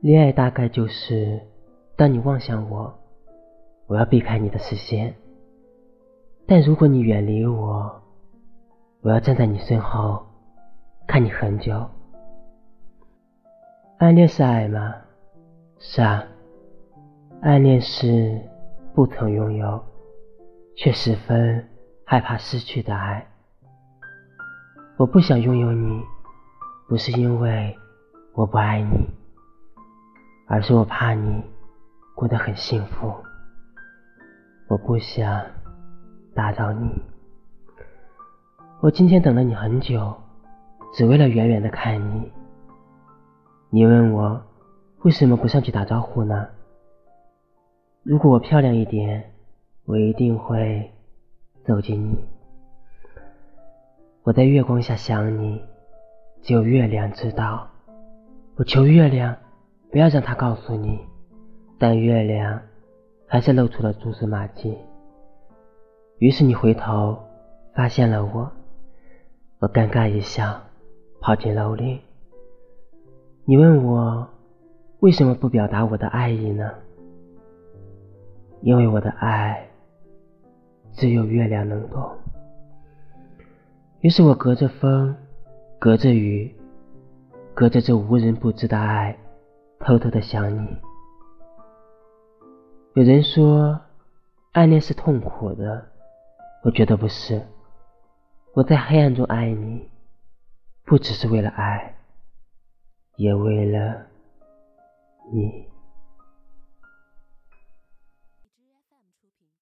恋爱大概就是，当你望向我，我要避开你的视线；但如果你远离我，我要站在你身后，看你很久。暗恋是爱吗？是啊，暗恋是不曾拥有，却十分害怕失去的爱。我不想拥有你，不是因为我不爱你，而是我怕你过得很幸福。我不想打扰你。我今天等了你很久，只为了远远的看你。你问我为什么不上去打招呼呢？如果我漂亮一点，我一定会走近你。我在月光下想你，只有月亮知道。我求月亮，不要让他告诉你，但月亮还是露出了蛛丝马迹。于是你回头发现了我，我尴尬一笑，跑进楼里。你问我为什么不表达我的爱意呢？因为我的爱只有月亮能懂。于是我隔着风，隔着雨，隔着这无人不知的爱，偷偷的想你。有人说暗恋是痛苦的，我觉得不是。我在黑暗中爱你，不只是为了爱，也为了你。